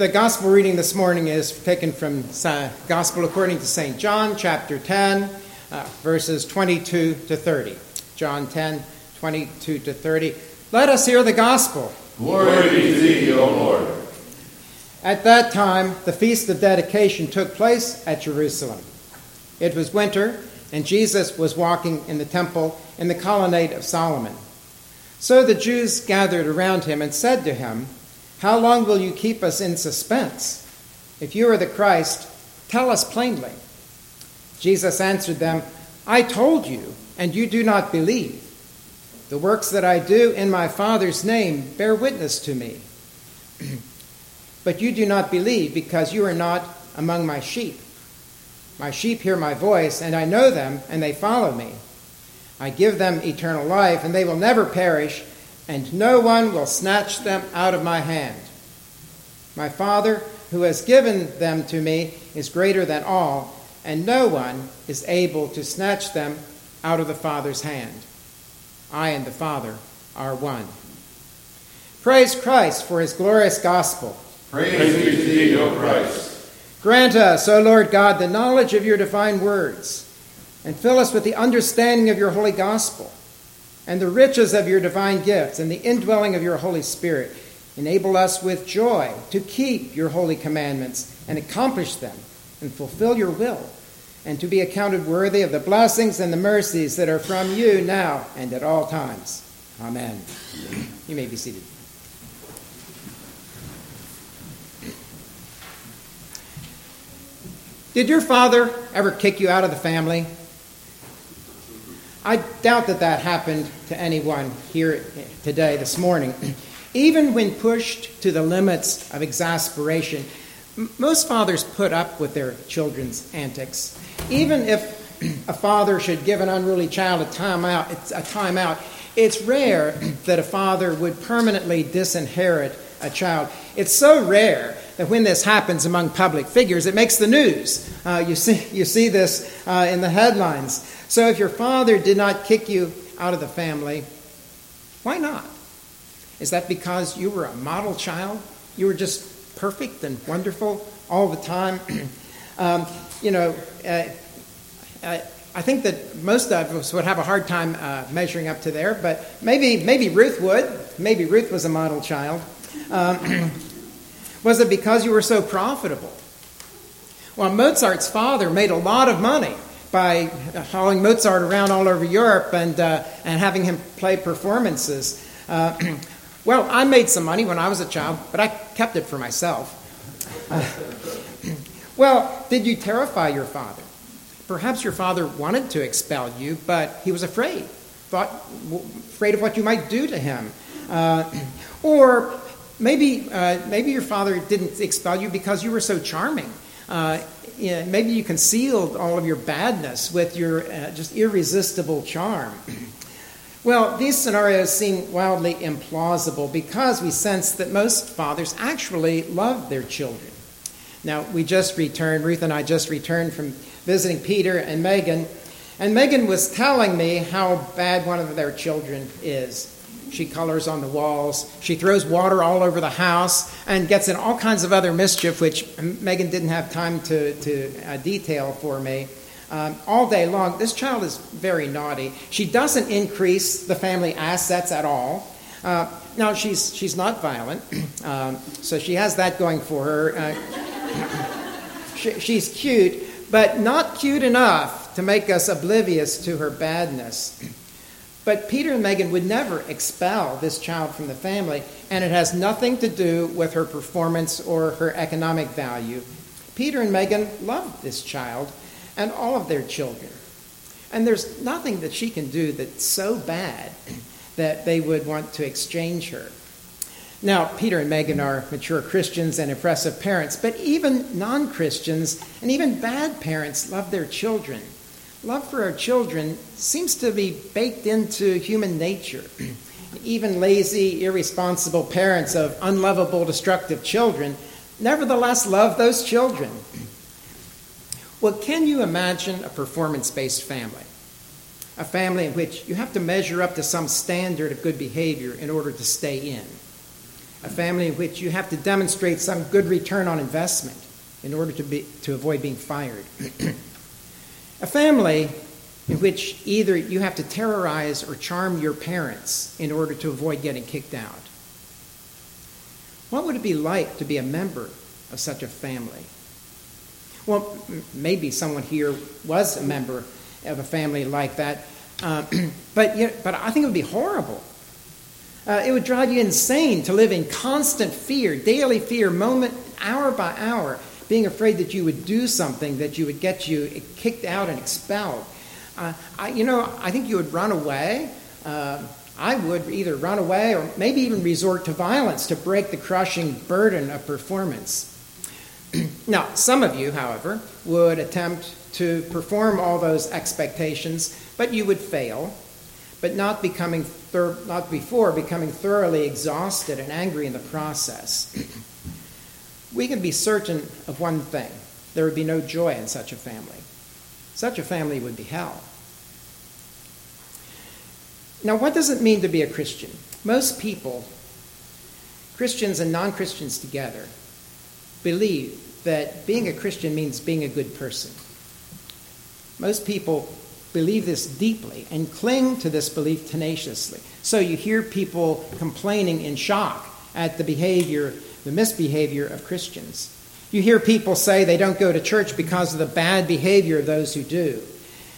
The gospel reading this morning is taken from Gospel according to St. John, chapter 10, uh, verses 22 to 30. John 10, 22 to 30. Let us hear the gospel. Glory be to thee, O Lord. At that time, the feast of dedication took place at Jerusalem. It was winter, and Jesus was walking in the temple in the colonnade of Solomon. So the Jews gathered around him and said to him, How long will you keep us in suspense? If you are the Christ, tell us plainly. Jesus answered them, I told you, and you do not believe. The works that I do in my Father's name bear witness to me. but you do not believe because you are not among my sheep. My sheep hear my voice, and I know them, and they follow me. I give them eternal life, and they will never perish, and no one will snatch them out of my hand. My Father, who has given them to me, is greater than all, and no one is able to snatch them out of the Father's hand. I and the Father are one. Praise Christ for his glorious gospel. Praise be to thee, O Christ. Grant us, O Lord God, the knowledge of your divine words and fill us with the understanding of your holy gospel and the riches of your divine gifts and the indwelling of your Holy Spirit. Enable us with joy to keep your holy commandments and accomplish them and fulfill your will, and to be accounted worthy of the blessings and the mercies that are from you now and at all times. Amen. You may be seated. Did your father ever kick you out of the family? I doubt that that happened to anyone here today, this morning. Even when pushed to the limits of exasperation, most fathers put up with their children's antics. Even if a father should give an unruly child a timeout, a timeout, it's rare that a father would permanently disinherit a child. It's so rare that when this happens among public figures, it makes the news. Uh, you, see, you see this uh, in the headlines. So if your father did not kick you out of the family, why not? Is that because you were a model child? You were just perfect and wonderful all the time? um, you know, uh, uh, I think that most of us would have a hard time uh, measuring up to there, but maybe, maybe Ruth would. Maybe Ruth was a model child. Um, was it because you were so profitable? Well, Mozart's father made a lot of money by hauling Mozart around all over Europe and, uh, and having him play performances. Uh, well, I made some money when I was a child, but I kept it for myself. Uh, well, did you terrify your father? Perhaps your father wanted to expel you, but he was afraid, thought, afraid of what you might do to him. Uh, or maybe, uh, maybe your father didn't expel you because you were so charming. Uh, you know, maybe you concealed all of your badness with your uh, just irresistible charm. well, these scenarios seem wildly implausible because we sense that most fathers actually love their children. Now, we just returned, Ruth and I just returned from visiting Peter and Megan, and Megan was telling me how bad one of their children is. She colors on the walls. She throws water all over the house and gets in all kinds of other mischief, which Megan didn't have time to, to uh, detail for me. Um, all day long, this child is very naughty. She doesn't increase the family assets at all. Uh, now, she's, she's not violent, um, so she has that going for her. Uh, she, she's cute, but not cute enough to make us oblivious to her badness. But Peter and Megan would never expel this child from the family, and it has nothing to do with her performance or her economic value. Peter and Megan love this child and all of their children. And there's nothing that she can do that's so bad that they would want to exchange her. Now, Peter and Megan are mature Christians and impressive parents, but even non Christians and even bad parents love their children. Love for our children seems to be baked into human nature. Even lazy, irresponsible parents of unlovable, destructive children nevertheless love those children. Well, can you imagine a performance based family? A family in which you have to measure up to some standard of good behavior in order to stay in. a family in which you have to demonstrate some good return on investment in order to, be, to avoid being fired. a family in which either you have to terrorize or charm your parents in order to avoid getting kicked out. What would it be like to be a member of such a family? Well, maybe someone here was a member of a family like that, uh, but, yet, but I think it would be horrible. Uh, it would drive you insane to live in constant fear, daily fear, moment, hour by hour, being afraid that you would do something that you would get you kicked out and expelled. Uh, I, you know, I think you would run away. Uh, I would either run away or maybe even resort to violence to break the crushing burden of performance. now, some of you, however, would attempt to perform all those expectations, but you would fail, but not becoming thir- not before becoming thoroughly exhausted and angry in the process. we can be certain of one thing: there would be no joy in such a family. Such a family would be hell. Now, what does it mean to be a Christian? Most people, Christians and non Christians together, believe that being a Christian means being a good person. Most people believe this deeply and cling to this belief tenaciously. So you hear people complaining in shock at the behavior, the misbehavior of Christians. You hear people say they don't go to church because of the bad behavior of those who do.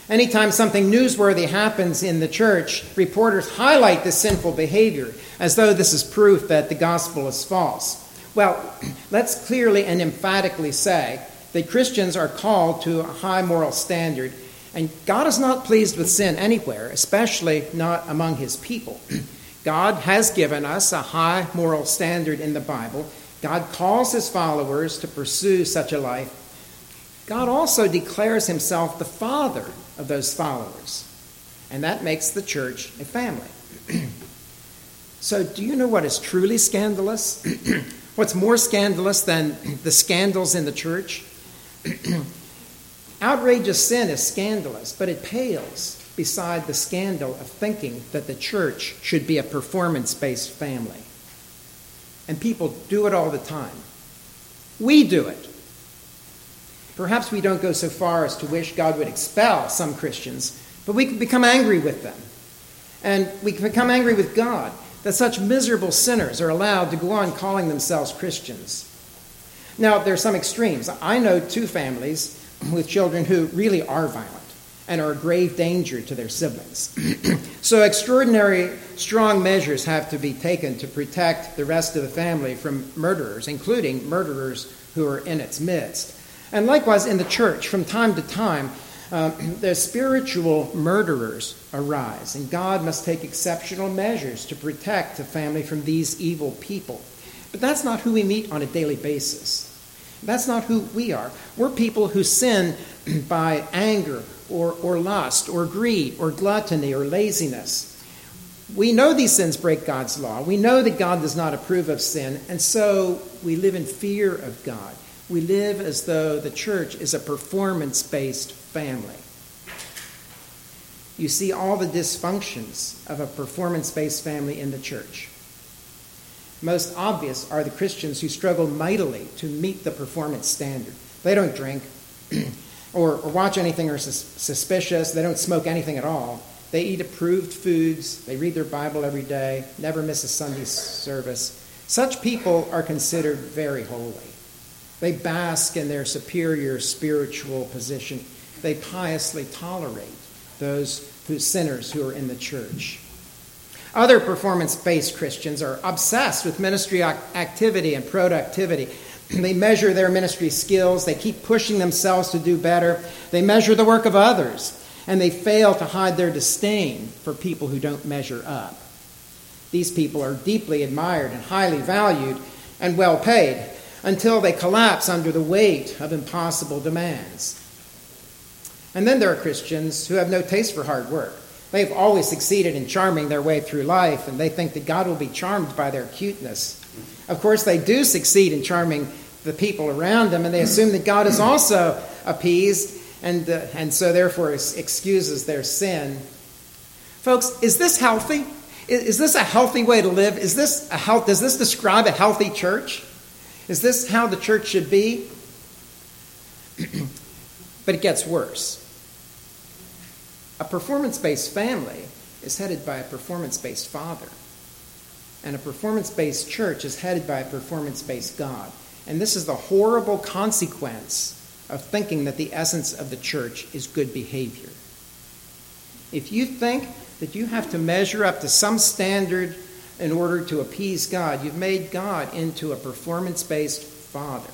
Anytime something newsworthy happens in the church, reporters highlight this sinful behavior as though this is proof that the gospel is false. Well, let's clearly and emphatically say that Christians are called to a high moral standard, and God is not pleased with sin anywhere, especially not among his people. God has given us a high moral standard in the Bible. God calls his followers to pursue such a life. God also declares himself the Father of those followers, and that makes the church a family. so, do you know what is truly scandalous? What's more scandalous than the scandals in the church? Outrageous sin is scandalous, but it pales beside the scandal of thinking that the church should be a performance based family. And people do it all the time. We do it. Perhaps we don't go so far as to wish God would expel some Christians, but we can become angry with them. And we can become angry with God that such miserable sinners are allowed to go on calling themselves Christians. Now, there are some extremes. I know two families with children who really are violent and are a grave danger to their siblings. so, extraordinary, strong measures have to be taken to protect the rest of the family from murderers, including murderers who are in its midst. And likewise, in the church, from time to time, uh, the spiritual murderers arise, and God must take exceptional measures to protect the family from these evil people. But that's not who we meet on a daily basis. That's not who we are. We're people who sin by anger or, or lust or greed or gluttony or laziness. We know these sins break God's law. We know that God does not approve of sin, and so we live in fear of God. We live as though the church is a performance based family. You see all the dysfunctions of a performance based family in the church. Most obvious are the Christians who struggle mightily to meet the performance standard. They don't drink or, or watch anything or sus- suspicious, they don't smoke anything at all. They eat approved foods, they read their Bible every day, never miss a Sunday service. Such people are considered very holy. They bask in their superior spiritual position they piously tolerate those who, sinners who are in the church. Other performance based Christians are obsessed with ministry activity and productivity. They measure their ministry skills, they keep pushing themselves to do better, they measure the work of others, and they fail to hide their disdain for people who don't measure up. These people are deeply admired and highly valued and well paid until they collapse under the weight of impossible demands. And then there are Christians who have no taste for hard work. They've always succeeded in charming their way through life, and they think that God will be charmed by their cuteness. Of course, they do succeed in charming the people around them, and they assume that God is also appeased, and, uh, and so therefore excuses their sin. Folks, is this healthy? Is this a healthy way to live? Is this a health, does this describe a healthy church? Is this how the church should be? but it gets worse. A performance based family is headed by a performance based father. And a performance based church is headed by a performance based God. And this is the horrible consequence of thinking that the essence of the church is good behavior. If you think that you have to measure up to some standard in order to appease God, you've made God into a performance based father.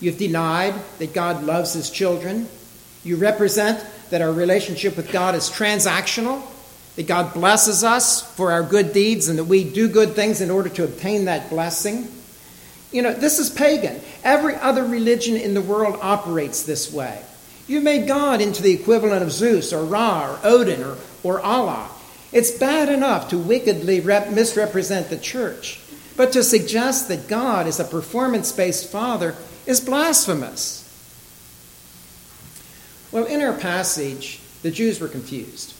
You've denied that God loves his children. You represent that our relationship with God is transactional, that God blesses us for our good deeds and that we do good things in order to obtain that blessing. You know, this is pagan. Every other religion in the world operates this way. You made God into the equivalent of Zeus or Ra or Odin or, or Allah. It's bad enough to wickedly rep- misrepresent the church, but to suggest that God is a performance based father is blasphemous. Well, in our passage, the Jews were confused.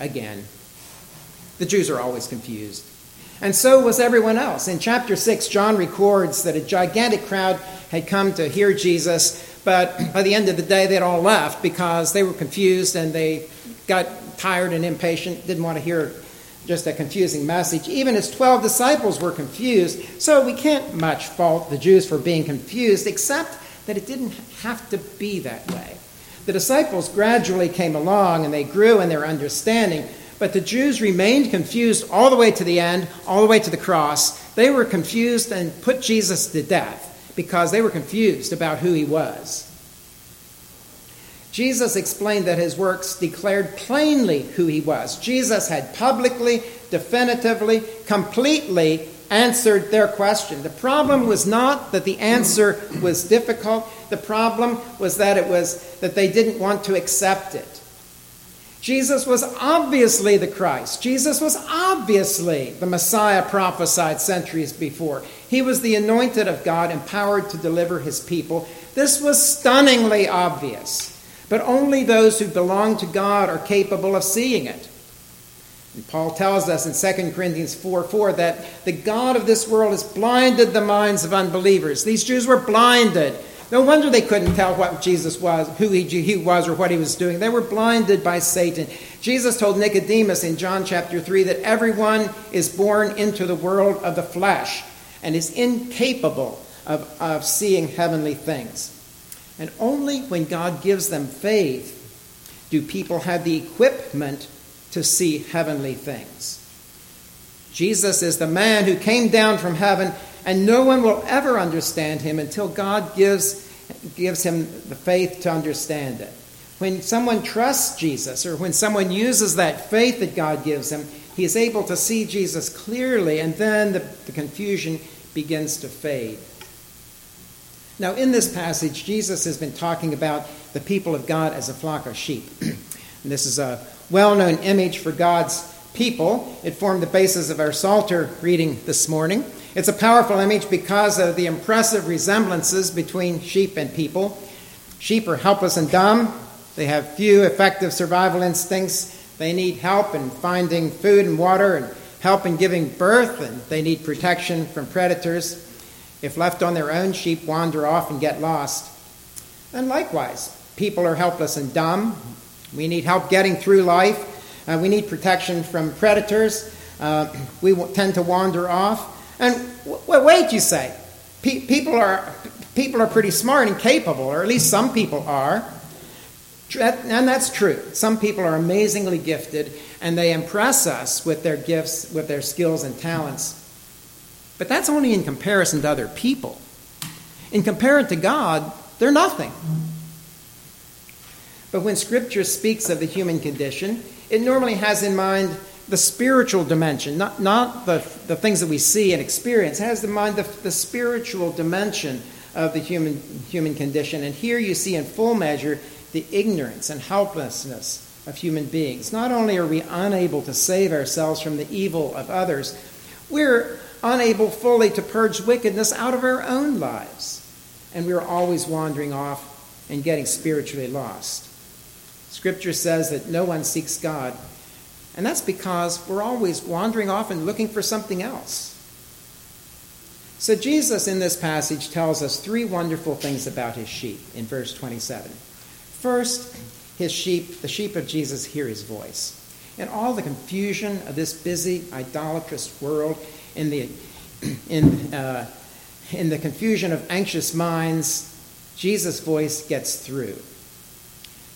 Again, the Jews are always confused. And so was everyone else. In chapter 6, John records that a gigantic crowd had come to hear Jesus, but by the end of the day, they'd all left because they were confused and they got tired and impatient, didn't want to hear just a confusing message. Even his 12 disciples were confused. So we can't much fault the Jews for being confused, except that it didn't have to be that way. The disciples gradually came along and they grew in their understanding, but the Jews remained confused all the way to the end, all the way to the cross. They were confused and put Jesus to death because they were confused about who he was. Jesus explained that his works declared plainly who he was. Jesus had publicly, definitively, completely answered their question. The problem was not that the answer was difficult. The problem was that it was that they didn't want to accept it. Jesus was obviously the Christ. Jesus was obviously the Messiah prophesied centuries before. He was the anointed of God, empowered to deliver his people. This was stunningly obvious. But only those who belong to God are capable of seeing it. And Paul tells us in 2 Corinthians 4 4 that the God of this world has blinded the minds of unbelievers. These Jews were blinded no wonder they couldn't tell what Jesus was, who he, he was, or what he was doing. They were blinded by Satan. Jesus told Nicodemus in John chapter 3 that everyone is born into the world of the flesh and is incapable of, of seeing heavenly things. And only when God gives them faith do people have the equipment to see heavenly things. Jesus is the man who came down from heaven and no one will ever understand him until God gives, gives him the faith to understand it. When someone trusts Jesus, or when someone uses that faith that God gives him, he is able to see Jesus clearly, and then the, the confusion begins to fade. Now, in this passage, Jesus has been talking about the people of God as a flock of sheep. this is a well known image for God's people. It formed the basis of our Psalter reading this morning. It's a powerful image because of the impressive resemblances between sheep and people. Sheep are helpless and dumb. They have few effective survival instincts. They need help in finding food and water and help in giving birth, and they need protection from predators. If left on their own, sheep wander off and get lost. And likewise, people are helpless and dumb. We need help getting through life. Uh, we need protection from predators. Uh, we tend to wander off. And w- wait, you say, Pe- people are people are pretty smart and capable, or at least some people are. And that's true. Some people are amazingly gifted, and they impress us with their gifts, with their skills and talents. But that's only in comparison to other people. In comparison to God, they're nothing. But when Scripture speaks of the human condition, it normally has in mind the spiritual dimension, not, not the, the things that we see and experience. It has in mind the, the spiritual dimension of the human, human condition. And here you see in full measure the ignorance and helplessness of human beings. Not only are we unable to save ourselves from the evil of others, we're unable fully to purge wickedness out of our own lives. And we're always wandering off and getting spiritually lost. Scripture says that no one seeks God And that's because we're always wandering off and looking for something else. So, Jesus in this passage tells us three wonderful things about his sheep in verse 27. First, his sheep, the sheep of Jesus, hear his voice. In all the confusion of this busy, idolatrous world, in the, in, uh, in the confusion of anxious minds, Jesus' voice gets through.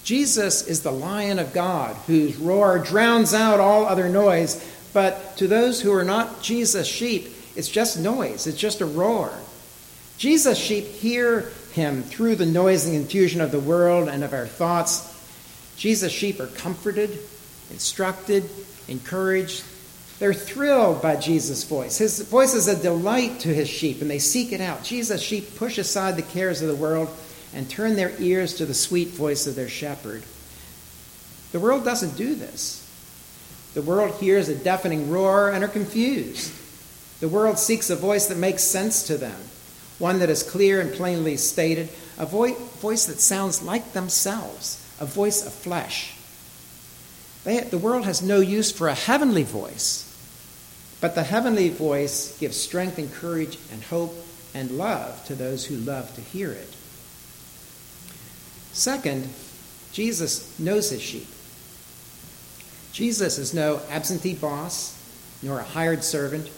Jesus is the lion of God whose roar drowns out all other noise, but to those who are not Jesus' sheep, it's just noise, it's just a roar. Jesus' sheep hear him through the noise and confusion of the world and of our thoughts. Jesus' sheep are comforted, instructed, encouraged. They're thrilled by Jesus' voice. His voice is a delight to his sheep, and they seek it out. Jesus' sheep push aside the cares of the world and turn their ears to the sweet voice of their shepherd. The world doesn't do this. The world hears a deafening roar and are confused. The world seeks a voice that makes sense to them, one that is clear and plainly stated, a vo- voice that sounds like themselves, a voice of flesh. They, the world has no use for a heavenly voice, but the heavenly voice gives strength and courage and hope and love to those who love to hear it. Second, Jesus knows his sheep. Jesus is no absentee boss nor a hired servant.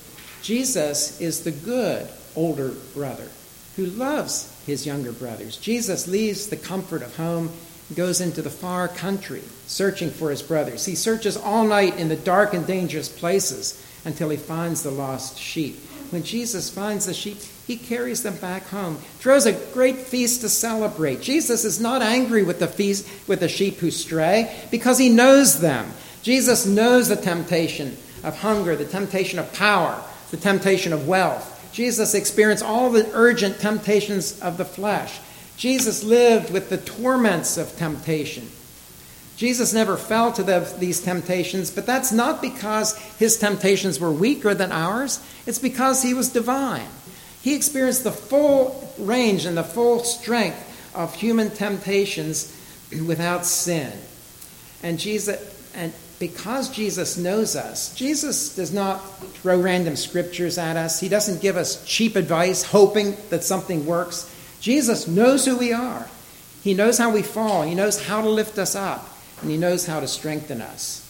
Jesus is the good older brother who loves his younger brothers. Jesus leaves the comfort of home and goes into the far country searching for his brothers. He searches all night in the dark and dangerous places until he finds the lost sheep. When Jesus finds the sheep, he carries them back home, throws a great feast to celebrate. Jesus is not angry with the feast with the sheep who stray because he knows them. Jesus knows the temptation of hunger, the temptation of power, the temptation of wealth. Jesus experienced all the urgent temptations of the flesh. Jesus lived with the torments of temptation. Jesus never fell to the, these temptations, but that's not because his temptations were weaker than ours. It's because he was divine. He experienced the full range and the full strength of human temptations without sin. And Jesus and because Jesus knows us, Jesus does not throw random scriptures at us. He doesn't give us cheap advice hoping that something works. Jesus knows who we are. He knows how we fall. He knows how to lift us up. And he knows how to strengthen us.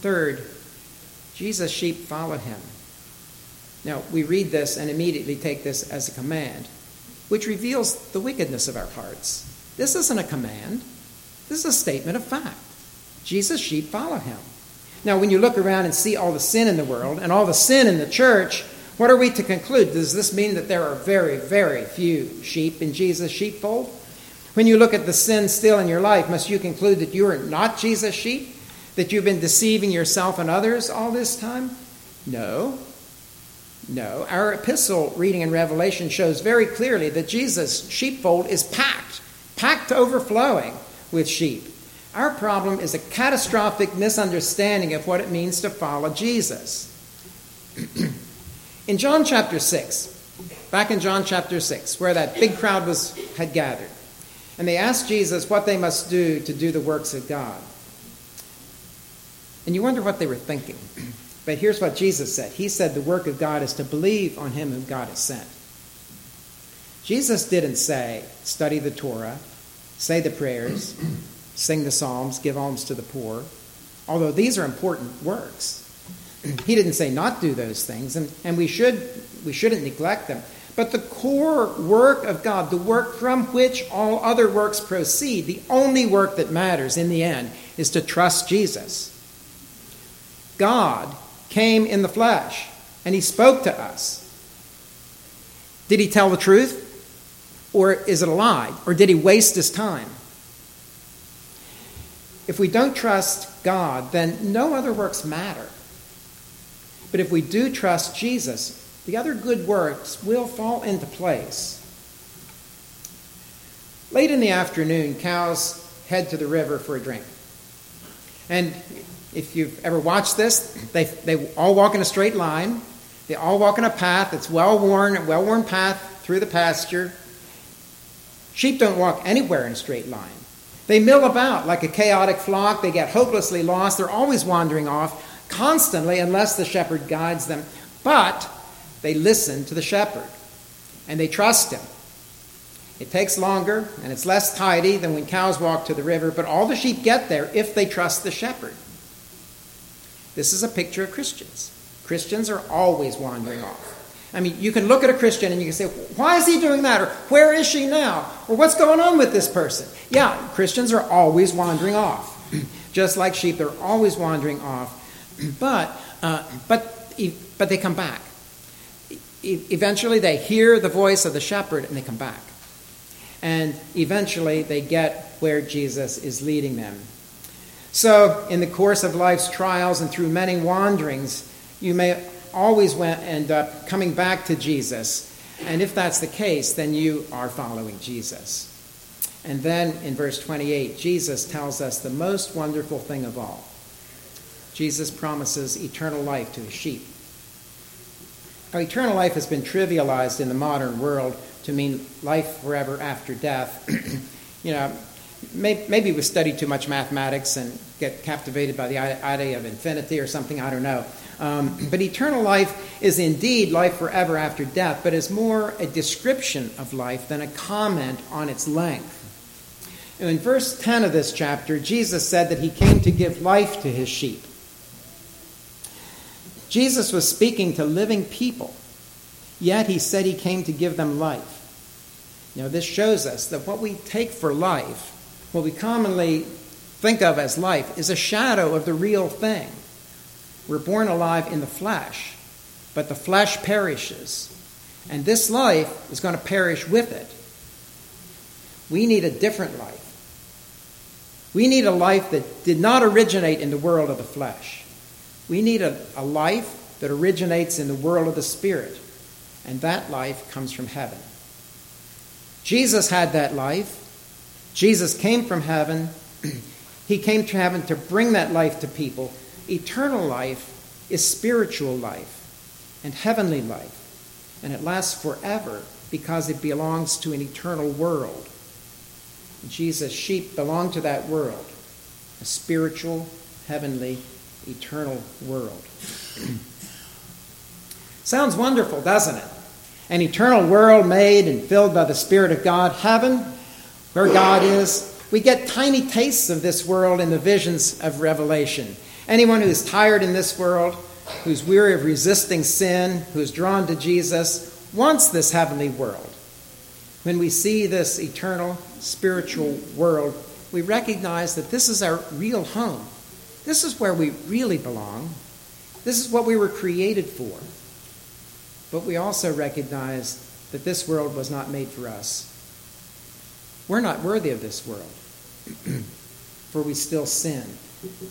Third, Jesus' sheep follow him. Now, we read this and immediately take this as a command, which reveals the wickedness of our hearts. This isn't a command, this is a statement of fact. Jesus' sheep follow him. Now, when you look around and see all the sin in the world and all the sin in the church, what are we to conclude? Does this mean that there are very, very few sheep in Jesus' sheepfold? When you look at the sin still in your life, must you conclude that you are not Jesus' sheep? That you've been deceiving yourself and others all this time? No. No, our epistle reading in Revelation shows very clearly that Jesus' sheepfold is packed, packed to overflowing with sheep. Our problem is a catastrophic misunderstanding of what it means to follow Jesus. in John chapter 6, back in John chapter 6, where that big crowd was, had gathered, and they asked Jesus what they must do to do the works of God. And you wonder what they were thinking. But here's what Jesus said He said, The work of God is to believe on Him whom God has sent. Jesus didn't say, Study the Torah, say the prayers, sing the Psalms, give alms to the poor, although these are important works. He didn't say not do those things, and, and we, should, we shouldn't neglect them. But the core work of God, the work from which all other works proceed, the only work that matters in the end, is to trust Jesus. God came in the flesh and he spoke to us. Did he tell the truth? Or is it a lie? Or did he waste his time? If we don't trust God, then no other works matter. But if we do trust Jesus, the other good works will fall into place. Late in the afternoon, cows head to the river for a drink. And if you've ever watched this, they, they all walk in a straight line. They all walk in a path that's well worn, a well worn path through the pasture. Sheep don't walk anywhere in a straight line. They mill about like a chaotic flock. They get hopelessly lost. They're always wandering off constantly unless the shepherd guides them. But they listen to the shepherd and they trust him. It takes longer and it's less tidy than when cows walk to the river, but all the sheep get there if they trust the shepherd. This is a picture of Christians. Christians are always wandering off. I mean, you can look at a Christian and you can say, why is he doing that? Or where is she now? Or what's going on with this person? Yeah, Christians are always wandering off. Just like sheep, they're always wandering off. But, uh, but, but they come back. Eventually, they hear the voice of the shepherd and they come back. And eventually, they get where Jesus is leading them. So, in the course of life's trials and through many wanderings, you may always end up coming back to Jesus. And if that's the case, then you are following Jesus. And then in verse 28, Jesus tells us the most wonderful thing of all. Jesus promises eternal life to his sheep. Now, eternal life has been trivialized in the modern world to mean life forever after death. you know, maybe we study too much mathematics and get captivated by the idea of infinity or something, I don't know. Um, but eternal life is indeed life forever after death, but is more a description of life than a comment on its length. In verse 10 of this chapter, Jesus said that he came to give life to his sheep. Jesus was speaking to living people, yet he said he came to give them life. Now, this shows us that what we take for life, what we commonly think of as life, is a shadow of the real thing. We're born alive in the flesh, but the flesh perishes. And this life is going to perish with it. We need a different life. We need a life that did not originate in the world of the flesh. We need a, a life that originates in the world of the spirit. And that life comes from heaven. Jesus had that life. Jesus came from heaven. he came to heaven to bring that life to people Eternal life is spiritual life and heavenly life, and it lasts forever because it belongs to an eternal world. Jesus' sheep belong to that world, a spiritual, heavenly, eternal world. Sounds wonderful, doesn't it? An eternal world made and filled by the Spirit of God, heaven, where God is. We get tiny tastes of this world in the visions of Revelation. Anyone who's tired in this world, who's weary of resisting sin, who's drawn to Jesus, wants this heavenly world. When we see this eternal spiritual world, we recognize that this is our real home. This is where we really belong. This is what we were created for. But we also recognize that this world was not made for us. We're not worthy of this world, for we still sin.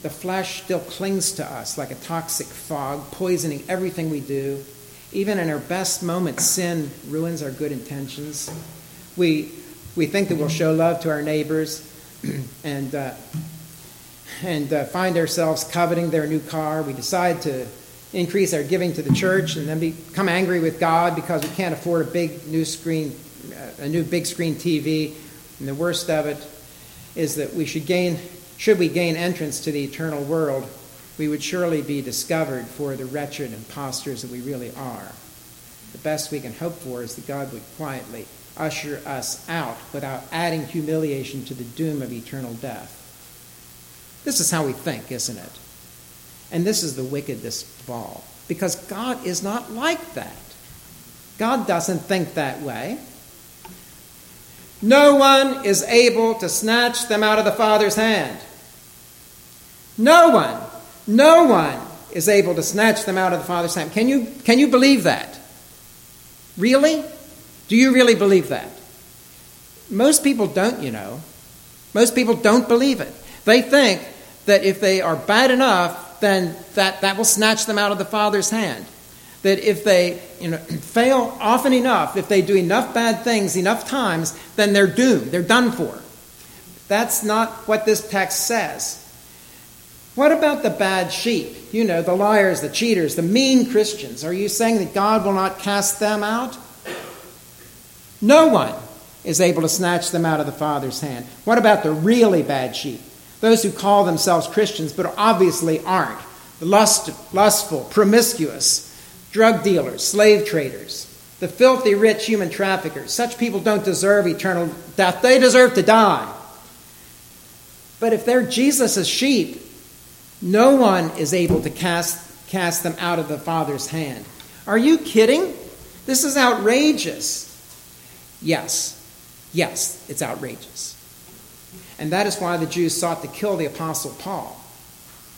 The flesh still clings to us like a toxic fog, poisoning everything we do. Even in our best moments, sin ruins our good intentions. We, we think that we'll show love to our neighbors and, uh, and uh, find ourselves coveting their new car. We decide to increase our giving to the church and then become angry with God because we can't afford a big new screen, uh, a new big screen TV. And the worst of it is that we should gain should we gain entrance to the eternal world, we would surely be discovered for the wretched impostors that we really are. The best we can hope for is that God would quietly usher us out without adding humiliation to the doom of eternal death. This is how we think, isn't it? And this is the wickedness of all. Because God is not like that. God doesn't think that way. No one is able to snatch them out of the Father's hand. No one, no one is able to snatch them out of the Father's hand. Can you, can you believe that? Really? Do you really believe that? Most people don't, you know. Most people don't believe it. They think that if they are bad enough, then that, that will snatch them out of the Father's hand. That if they you know, fail often enough, if they do enough bad things enough times, then they're doomed. They're done for. That's not what this text says. What about the bad sheep? You know, the liars, the cheaters, the mean Christians. Are you saying that God will not cast them out? No one. is able to snatch them out of the Father's hand. What about the really bad sheep? Those who call themselves Christians but obviously aren't. The lust, lustful, promiscuous, drug dealers, slave traders, the filthy rich human traffickers. Such people don't deserve eternal death. They deserve to die. But if they're Jesus' sheep, no one is able to cast, cast them out of the Father's hand. Are you kidding? This is outrageous. Yes, yes, it's outrageous. And that is why the Jews sought to kill the Apostle Paul.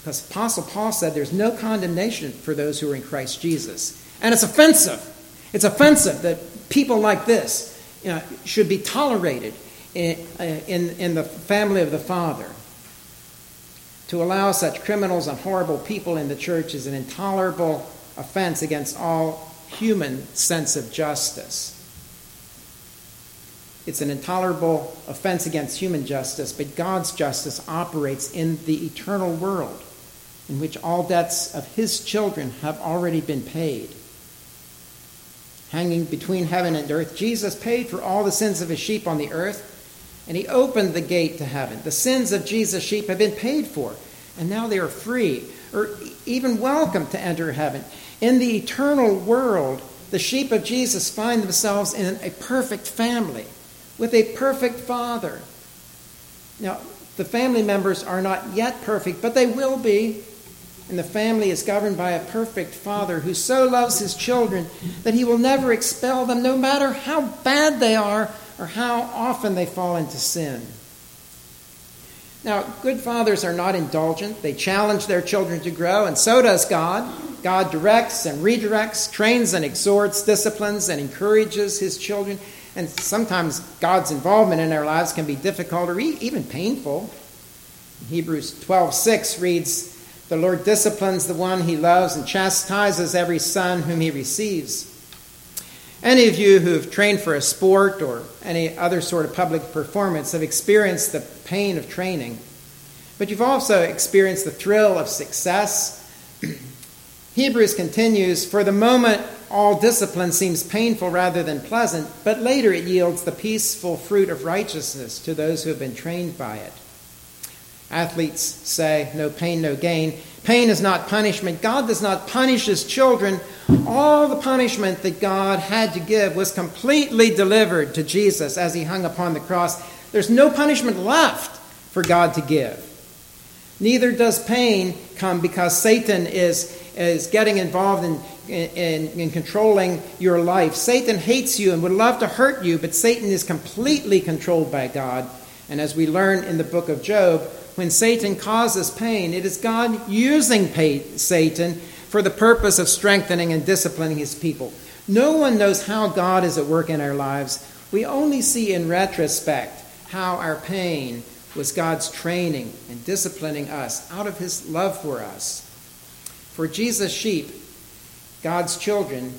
Because Apostle Paul said there's no condemnation for those who are in Christ Jesus. And it's offensive. It's offensive that people like this you know, should be tolerated in, uh, in, in the family of the Father. To allow such criminals and horrible people in the church is an intolerable offense against all human sense of justice. It's an intolerable offense against human justice, but God's justice operates in the eternal world in which all debts of his children have already been paid. Hanging between heaven and earth, Jesus paid for all the sins of his sheep on the earth, and he opened the gate to heaven. The sins of Jesus' sheep have been paid for, and now they are free, or even welcome to enter heaven. In the eternal world, the sheep of Jesus find themselves in a perfect family with a perfect father. Now, the family members are not yet perfect, but they will be. And the family is governed by a perfect father who so loves his children that he will never expel them, no matter how bad they are or how often they fall into sin. Now, good fathers are not indulgent. They challenge their children to grow, and so does God. God directs and redirects, trains and exhorts, disciplines and encourages his children. And sometimes God's involvement in our lives can be difficult or even painful. Hebrews 12:6 reads, "The Lord disciplines the one he loves and chastises every son whom he receives." Any of you who've trained for a sport or any other sort of public performance have experienced the pain of training, but you've also experienced the thrill of success. Hebrews continues For the moment, all discipline seems painful rather than pleasant, but later it yields the peaceful fruit of righteousness to those who have been trained by it. Athletes say, No pain, no gain. Pain is not punishment. God does not punish his children. All the punishment that God had to give was completely delivered to Jesus as he hung upon the cross. There's no punishment left for God to give. Neither does pain come because Satan is, is getting involved in, in, in controlling your life. Satan hates you and would love to hurt you, but Satan is completely controlled by God. And as we learn in the book of Job, when Satan causes pain, it is God using Satan for the purpose of strengthening and disciplining his people. No one knows how God is at work in our lives. We only see in retrospect how our pain was God's training and disciplining us out of his love for us. For Jesus' sheep, God's children,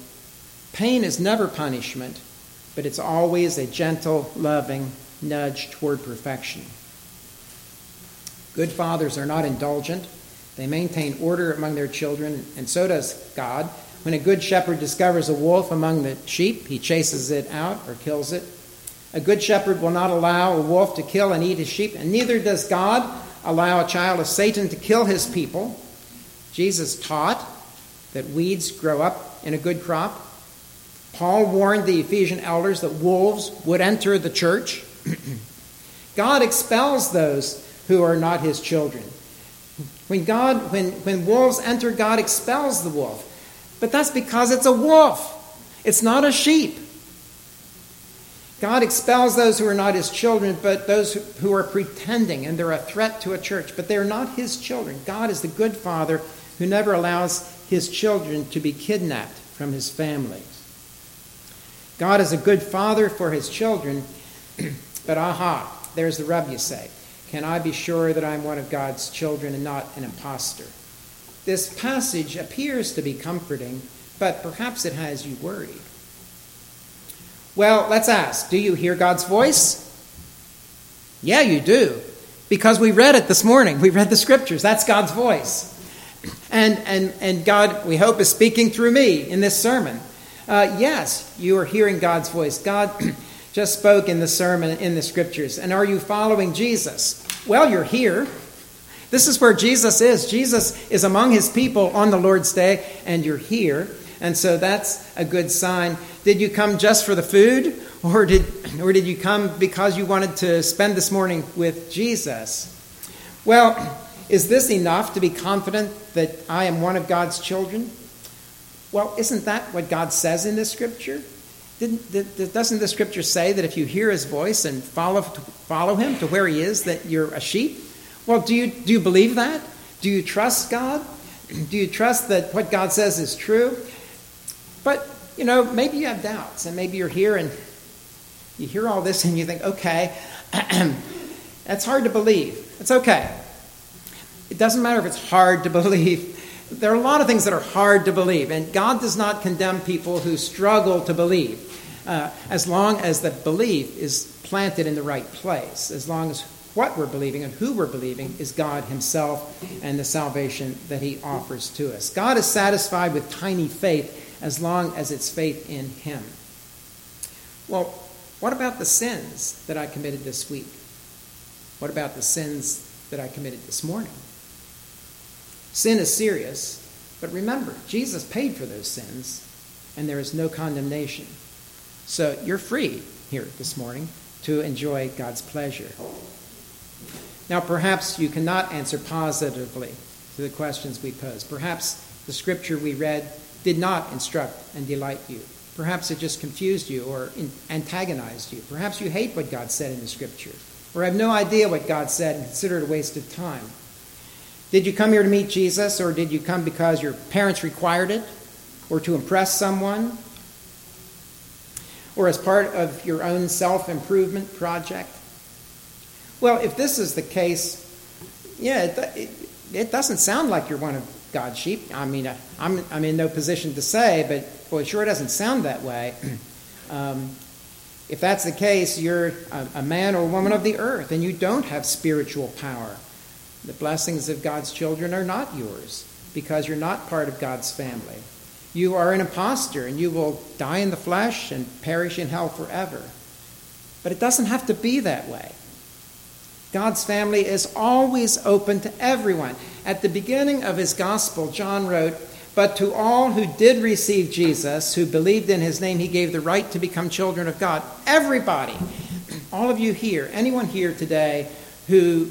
pain is never punishment, but it's always a gentle, loving nudge toward perfection. Good fathers are not indulgent. They maintain order among their children, and so does God. When a good shepherd discovers a wolf among the sheep, he chases it out or kills it. A good shepherd will not allow a wolf to kill and eat his sheep, and neither does God allow a child of Satan to kill his people. Jesus taught that weeds grow up in a good crop. Paul warned the Ephesian elders that wolves would enter the church. God expels those who are not his children. When God, when, when wolves enter, God expels the wolf. But that's because it's a wolf. It's not a sheep. God expels those who are not his children, but those who are pretending, and they're a threat to a church, but they're not his children. God is the good father who never allows his children to be kidnapped from his family. God is a good father for his children, but aha, there's the rub, you say. Can I be sure that I'm one of God's children and not an impostor? This passage appears to be comforting, but perhaps it has you worried. Well, let's ask do you hear God's voice? Yeah, you do. Because we read it this morning. We read the scriptures. That's God's voice. And, and, and God, we hope, is speaking through me in this sermon. Uh, yes, you are hearing God's voice. God, just spoke in the sermon in the scriptures? And are you following Jesus? Well, you're here. This is where Jesus is. Jesus is among his people on the Lord's day, and you're here. And so that's a good sign. Did you come just for the food? Or did, or did you come because you wanted to spend this morning with Jesus? Well, is this enough to be confident that I am one of God's children? Well, isn't that what God says in this scripture? Didn't, doesn't the scripture say that if you hear his voice and follow, follow him to where he is, that you're a sheep? Well, do you, do you believe that? Do you trust God? Do you trust that what God says is true? But, you know, maybe you have doubts, and maybe you're here and you hear all this and you think, okay, that's hard to believe. It's okay. It doesn't matter if it's hard to believe. There are a lot of things that are hard to believe, and God does not condemn people who struggle to believe, uh, as long as the belief is planted in the right place, as long as what we're believing and who we're believing is God Himself and the salvation that He offers to us. God is satisfied with tiny faith as long as it's faith in Him. Well, what about the sins that I committed this week? What about the sins that I committed this morning? Sin is serious, but remember, Jesus paid for those sins, and there is no condemnation. So you're free here this morning to enjoy God's pleasure. Now, perhaps you cannot answer positively to the questions we pose. Perhaps the scripture we read did not instruct and delight you. Perhaps it just confused you or antagonized you. Perhaps you hate what God said in the scripture or have no idea what God said and consider it a waste of time. Did you come here to meet Jesus or did you come because your parents required it or to impress someone or as part of your own self improvement project? Well, if this is the case, yeah, it, it, it doesn't sound like you're one of God's sheep. I mean, uh, I'm, I'm in no position to say, but boy, it sure doesn't sound that way. um, if that's the case, you're a, a man or woman of the earth, and you don't have spiritual power. The blessings of God's children are not yours because you're not part of God's family. You are an impostor, and you will die in the flesh and perish in hell forever. But it doesn't have to be that way. God's family is always open to everyone. At the beginning of his gospel, John wrote, But to all who did receive Jesus, who believed in his name, he gave the right to become children of God. Everybody, all of you here, anyone here today who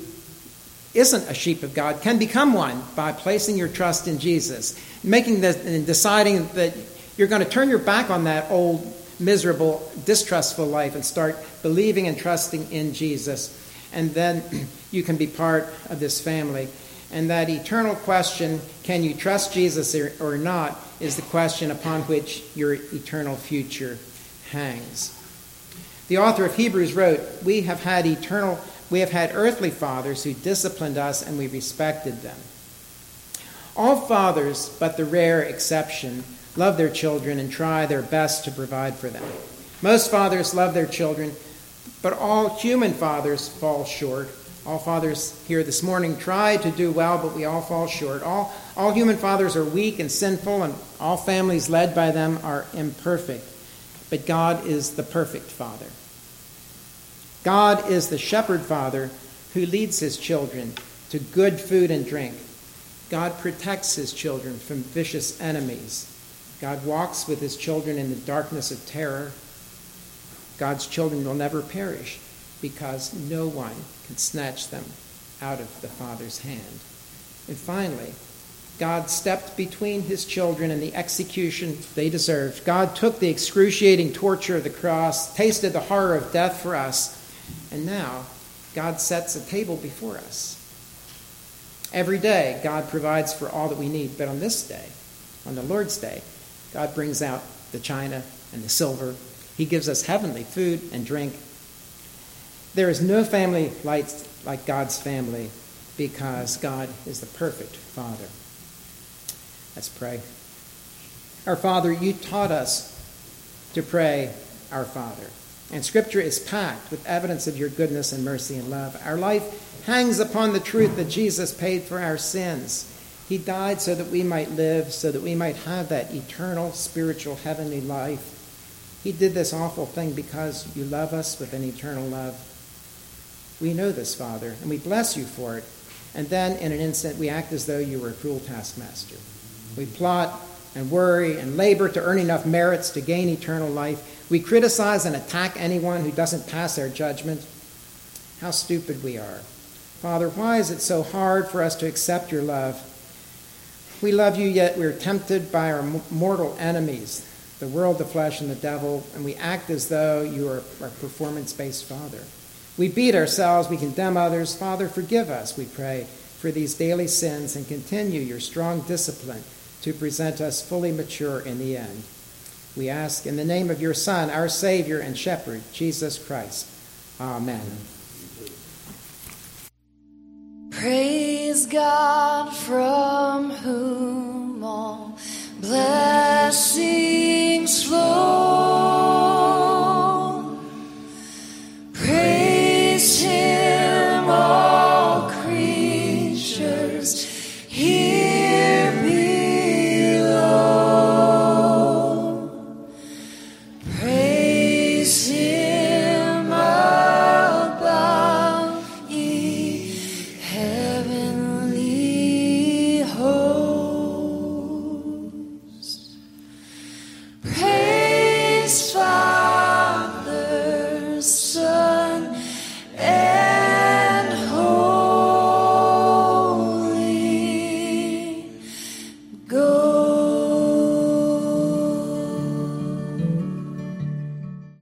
isn't a sheep of God can become one by placing your trust in Jesus, making the, and deciding that you're going to turn your back on that old, miserable, distrustful life and start believing and trusting in Jesus and then you can be part of this family. And that eternal question, can you trust Jesus or, not, is the question upon which your eternal future hangs. The author of Hebrews wrote, We have had eternal, we have had earthly fathers who disciplined us and we respected them. All fathers, but the rare exception, love their children and try their best to provide for them. Most fathers love their children but all human fathers fall short. All fathers here this morning try to do well, but we all fall short. All, all human fathers are weak and sinful, and all families led by them are imperfect. But God is the perfect Father. God is the shepherd father who leads his children to good food and drink. God protects his children from vicious enemies. God walks with his children in the darkness of terror. God's children will never perish because no one can snatch them out of the Father's hand. And finally, God stepped between his children and the execution they deserved. God took the excruciating torture of the cross, tasted the horror of death for us, and now God sets a table before us. Every day, God provides for all that we need, but on this day, on the Lord's day, God brings out the china and the silver he gives us heavenly food and drink. There is no family like, God's family because God is the perfect Father. Let's pray. Our Father, you taught us to pray, Our Father. And Scripture is packed with evidence of your goodness and mercy and love. Our life hangs upon the truth that Jesus paid for our sins. He died so that we might live, so that we might have that eternal, spiritual, heavenly life. He did this awful thing because you love us with an eternal love. We know this, Father, and we bless you for it. And then, in an instant, we act as though you were a cruel taskmaster. We plot and worry and labor to earn enough merits to gain eternal life. We criticize and attack anyone who doesn't pass our judgment. How stupid we are. Father, why is it so hard for us to accept your love? We love you, yet we're tempted by our mortal enemies, the world, the flesh, and the devil, and we act as though you are a performance based Father. We beat ourselves, we condemn others. Father, forgive us, we pray, for these daily sins and continue your strong discipline to present us fully mature in the end. We ask in the name of your Son, our Savior and Shepherd, Jesus Christ. Amen. Praise God from whom all blessings